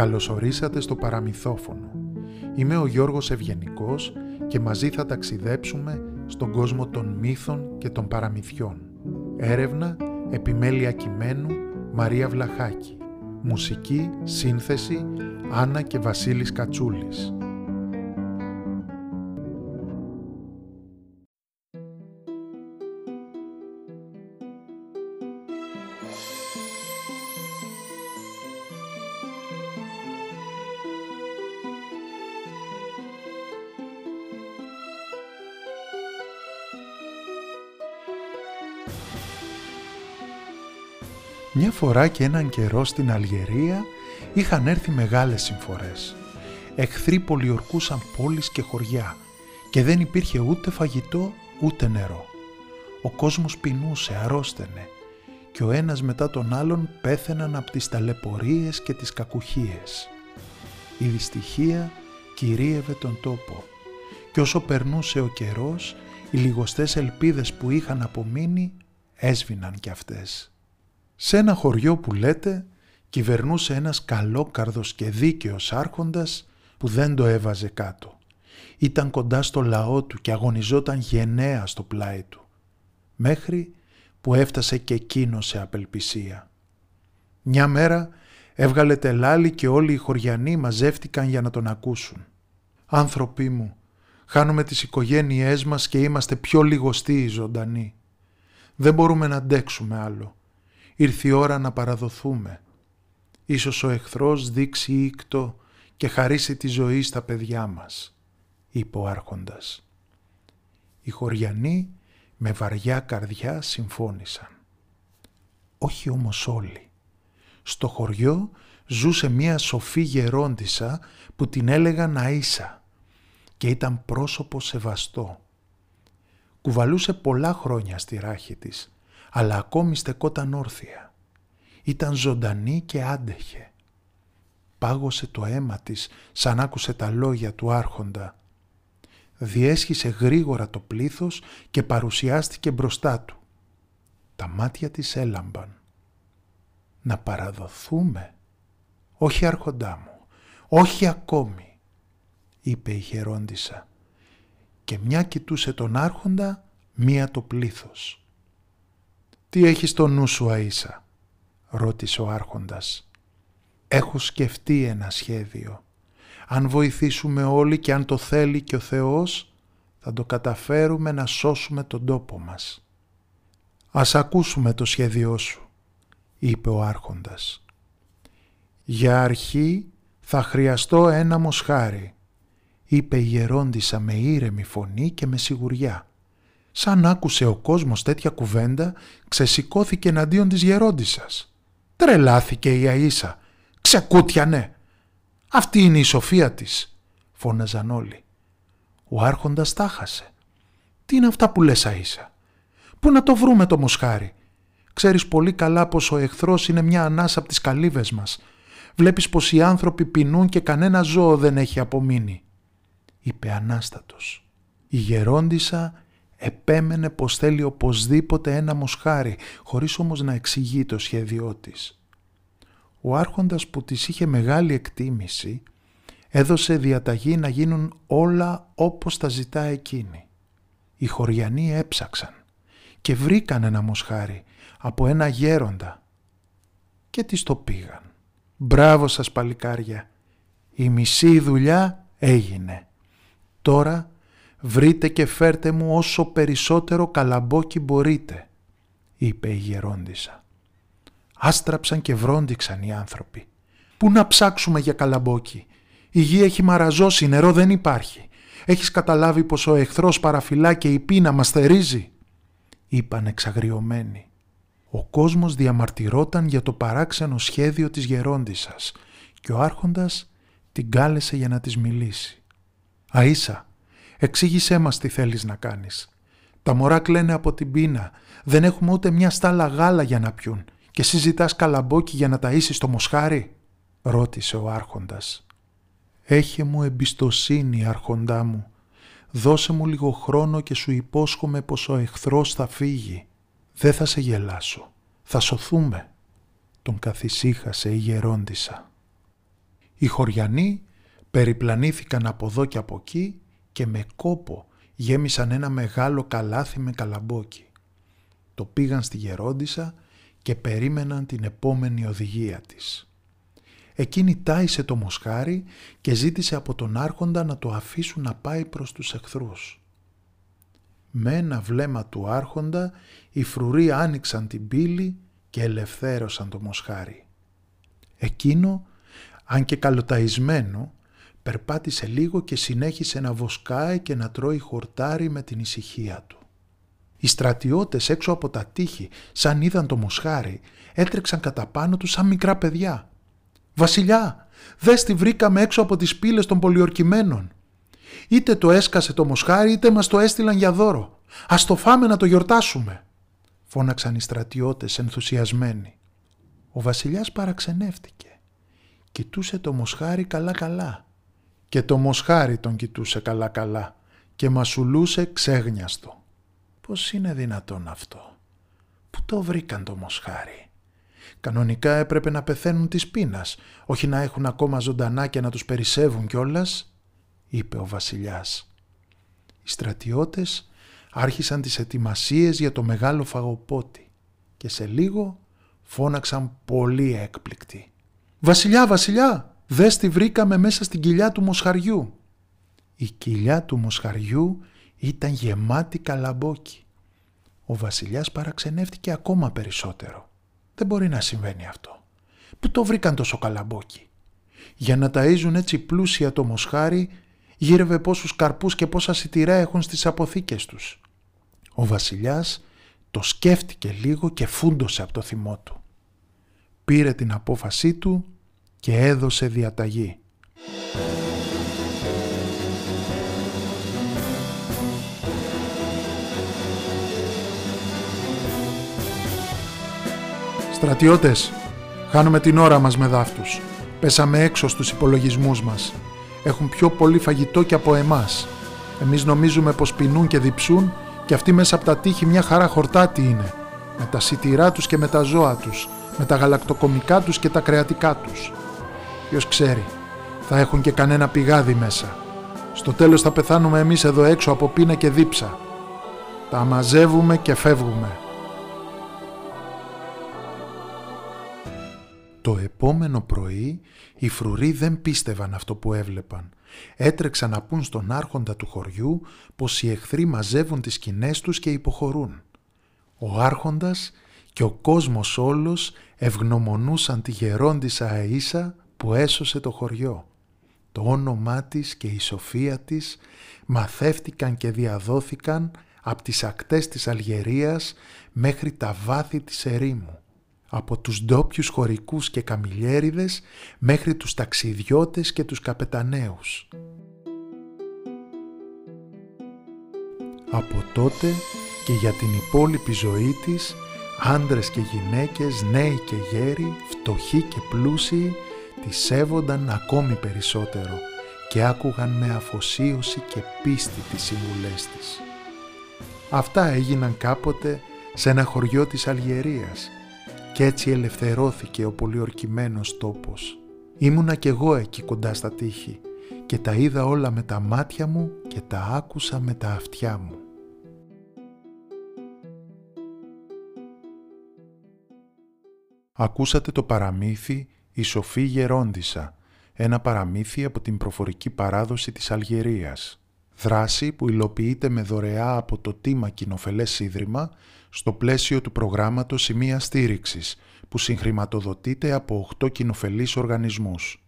Καλωσορίσατε στο παραμυθόφωνο. Είμαι ο Γιώργος Ευγενικός και μαζί θα ταξιδέψουμε στον κόσμο των μύθων και των παραμυθιών. Έρευνα, επιμέλεια κειμένου, Μαρία Βλαχάκη. Μουσική, σύνθεση, Άννα και Βασίλης Κατσούλης. Μια φορά και έναν καιρό στην Αλγερία είχαν έρθει μεγάλες συμφορές. Εχθροί πολιορκούσαν πόλεις και χωριά και δεν υπήρχε ούτε φαγητό ούτε νερό. Ο κόσμος πεινούσε, αρρώστενε και ο ένας μετά τον άλλον πέθαιναν από τις ταλαιπωρίες και τις κακουχίες. Η δυστυχία κυρίευε τον τόπο και όσο περνούσε ο καιρός οι λιγοστές ελπίδες που είχαν απομείνει έσβηναν κι αυτές. Σε ένα χωριό που λέτε κυβερνούσε ένας καλόκαρδος και δίκαιος άρχοντας που δεν το έβαζε κάτω. Ήταν κοντά στο λαό του και αγωνιζόταν γενναία στο πλάι του. Μέχρι που έφτασε και εκείνο σε απελπισία. Μια μέρα έβγαλε τελάλι και όλοι οι χωριανοί μαζεύτηκαν για να τον ακούσουν. «Άνθρωποι μου, χάνουμε τις οικογένειές μας και είμαστε πιο λιγοστοί οι ζωντανοί. Δεν μπορούμε να αντέξουμε άλλο. Ήρθε η ώρα να παραδοθούμε. Ίσως ο εχθρός δείξει ήκτο και χαρίσει τη ζωή στα παιδιά μας, είπε ο άρχοντας. Οι χωριανοί με βαριά καρδιά συμφώνησαν. Όχι όμως όλοι. Στο χωριό ζούσε μία σοφή γερόντισα που την έλεγαν Αΐσα και ήταν πρόσωπο σεβαστό. Κουβαλούσε πολλά χρόνια στη ράχη της αλλά ακόμη στεκόταν όρθια. Ήταν ζωντανή και άντεχε. Πάγωσε το αίμα της σαν άκουσε τα λόγια του άρχοντα. Διέσχισε γρήγορα το πλήθος και παρουσιάστηκε μπροστά του. Τα μάτια της έλαμπαν. «Να παραδοθούμε» «Όχι άρχοντά μου, όχι ακόμη» είπε η χερόντισα και μια κοιτούσε τον άρχοντα, μία το πλήθος. «Τι έχει στο νου σου, Αΐσα» ρώτησε ο άρχοντας. «Έχω σκεφτεί ένα σχέδιο. Αν βοηθήσουμε όλοι και αν το θέλει και ο Θεός, θα το καταφέρουμε να σώσουμε τον τόπο μας». «Ας ακούσουμε το σχέδιό σου», είπε ο άρχοντας. «Για αρχή θα χρειαστώ ένα μοσχάρι», είπε η γερόντισα με ήρεμη φωνή και με σιγουριά. Σαν άκουσε ο κόσμος τέτοια κουβέντα, ξεσηκώθηκε εναντίον της γερόντισσας. Τρελάθηκε η Αΐσα. Ξεκούτιανε. Αυτή είναι η σοφία της, φώναζαν όλοι. Ο άρχοντας τάχασε. Τι είναι αυτά που λες Αΐσα; Πού να το βρούμε το μοσχάρι; Ξέρεις πολύ καλά πως ο εχθρός είναι μια ανάσα από τις καλύβες μας. Βλέπεις πως οι άνθρωποι πεινούν και κανένα ζώο δεν έχει απομείνει. Είπε ανάστατος. Η γερόντισα επέμενε πως θέλει οπωσδήποτε ένα μοσχάρι, χωρίς όμως να εξηγεί το σχέδιό της. Ο άρχοντας που της είχε μεγάλη εκτίμηση, έδωσε διαταγή να γίνουν όλα όπως τα ζητά εκείνη. Οι χωριανοί έψαξαν και βρήκαν ένα μοσχάρι από ένα γέροντα και τις το πήγαν. Μπράβο σας παλικάρια, η μισή δουλειά έγινε. Τώρα βρείτε και φέρτε μου όσο περισσότερο καλαμπόκι μπορείτε, είπε η γερόντισα. Άστραψαν και βρόντιξαν οι άνθρωποι. Πού να ψάξουμε για καλαμπόκι; Η γη έχει μαραζώσει, νερό δεν υπάρχει. Έχεις καταλάβει πως ο εχθρός παραφυλά και η πείνα μας θερίζει; Είπαν εξαγριωμένοι. Ο κόσμος διαμαρτυρόταν για το παράξενο σχέδιο της γερόντισσας και ο άρχοντας την κάλεσε για να της μιλήσει. «Αΐσα, Εξήγησέ μας τι θέλεις να κάνεις. Τα μωρά κλαίνε από την πείνα. Δεν έχουμε ούτε μια στάλα γάλα για να πιούν. Και εσύ ζητάς καλαμπόκι για να ταΐσεις το μοσχάρι. Ρώτησε ο άρχοντας. Έχε μου εμπιστοσύνη άρχοντά μου. Δώσε μου λίγο χρόνο και σου υπόσχομαι πως ο εχθρός θα φύγει. Δεν θα σε γελάσω. Θα σωθούμε. Τον καθησύχασε η γερόντισα. Οι χωριανοί περιπλανήθηκαν από εδώ και από εκεί και με κόπο γέμισαν ένα μεγάλο καλάθι με καλαμπόκι. Το πήγαν στη γερόντισα και περίμεναν την επόμενη οδηγία της. Εκείνη τάισε το μοσχάρι και ζήτησε από τον άρχοντα να το αφήσουν να πάει προς τους εχθρούς. Με ένα βλέμμα του άρχοντα οι φρουροί άνοιξαν την πύλη και ελευθέρωσαν το μοσχάρι. Εκείνο, αν και καλοταϊσμένο, περπάτησε λίγο και συνέχισε να βοσκάει και να τρώει χορτάρι με την ησυχία του. Οι στρατιώτες έξω από τα τείχη, σαν είδαν το μοσχάρι, έτρεξαν κατά πάνω τους σαν μικρά παιδιά. «Βασιλιά, δες τι βρήκαμε έξω από τις πύλες των πολιορκημένων. Είτε το έσκασε το μοσχάρι είτε μας το έστειλαν για δώρο. Ας το φάμε να το γιορτάσουμε» φώναξαν οι στρατιώτες ενθουσιασμένοι. Ο βασιλιάς παραξενεύτηκε. Κοιτούσε το μοσχάρι καλά-καλά. Και το μοσχάρι τον κοιτούσε καλά-καλά και μασουλούσε ξέγνιαστο. Πώς είναι δυνατόν αυτό; Πού το βρήκαν το μοσχάρι; Κανονικά έπρεπε να πεθαίνουν της πείνας, όχι να έχουν ακόμα ζωντανά και να τους περισσεύουν κιόλας, είπε ο βασιλιάς. Οι στρατιώτες άρχισαν τις ετοιμασίες για το μεγάλο φαγοπότη και σε λίγο φώναξαν πολύ έκπληκτοι. «Βασιλιά, βασιλιά, δες τι βρήκαμε μέσα στην κοιλιά του μοσχαριού». Η κοιλιά του μοσχαριού ήταν γεμάτη καλαμπόκι. Ο βασιλιάς παραξενεύτηκε ακόμα περισσότερο. Δεν μπορεί να συμβαίνει αυτό. Πού το βρήκαν τόσο καλαμπόκι; Για να ταΐζουν έτσι πλούσια το μοσχάρι, γύρευε πόσους καρπούς και πόσα σιτηρά έχουν στις αποθήκες τους. Ο βασιλιάς το σκέφτηκε λίγο και φούντωσε από το θυμό του. Πήρε την απόφασή του και έδωσε διαταγή. Στρατιώτες, χάνουμε την ώρα μας με δάφτους. Πέσαμε έξω στους υπολογισμούς μας. Έχουν πιο πολύ φαγητό και από εμάς. Εμείς νομίζουμε πως πεινούν και διψούν και αυτοί μέσα από τα τείχη μια χαρά χορτάτη είναι. Με τα σιτηρά τους και με τα ζώα τους. Με τα γαλακτοκομικά τους και τα κρεατικά τους. Ποιος ξέρει, θα έχουν και κανένα πηγάδι μέσα. Στο τέλος θα πεθάνουμε εμείς εδώ έξω από πείνα και δίψα. Τα μαζεύουμε και φεύγουμε. Το επόμενο πρωί οι φρουροί δεν πίστευαν αυτό που έβλεπαν. Έτρεξαν να πούν στον άρχοντα του χωριού πως οι εχθροί μαζεύουν τις σκηνές τους και υποχωρούν. Ο άρχοντας και ο κόσμος όλος ευγνωμονούσαν τη γερόντισα Αΐσα που έσωσε το χωριό. Το όνομά της και η σοφία της μαθεύτηκαν και διαδόθηκαν από τις ακτές της Αλγερίας μέχρι τα βάθη της ερήμου από τους ντόπιους χωρικούς και καμιλιέριδες μέχρι τους ταξιδιώτες και τους καπεταναίους. Από τότε και για την υπόλοιπη ζωή της, άντρες και γυναίκες, νέοι και γέροι, φτωχοί και πλούσιοι, τη σέβονταν ακόμη περισσότερο και άκουγαν με αφοσίωση και πίστη τις συμβουλές της. Αυτά έγιναν κάποτε σε ένα χωριό της Αλγερίας κι έτσι ελευθερώθηκε ο πολιορκημένος τόπος. Ήμουνα κι εγώ εκεί κοντά στα τείχη και τα είδα όλα με τα μάτια μου και τα άκουσα με τα αυτιά μου. Ακούσατε το παραμύθι «Η Σοφή Γερόντισα», ένα παραμύθι από την προφορική παράδοση της Αλγερίας. Δράση που υλοποιείται με δωρεά από το Τίμα Κοινοφελές Ίδρυμα στο πλαίσιο του προγράμματος Σημεία Στήριξης, που συγχρηματοδοτείται από 8 κοινοφελείς οργανισμούς.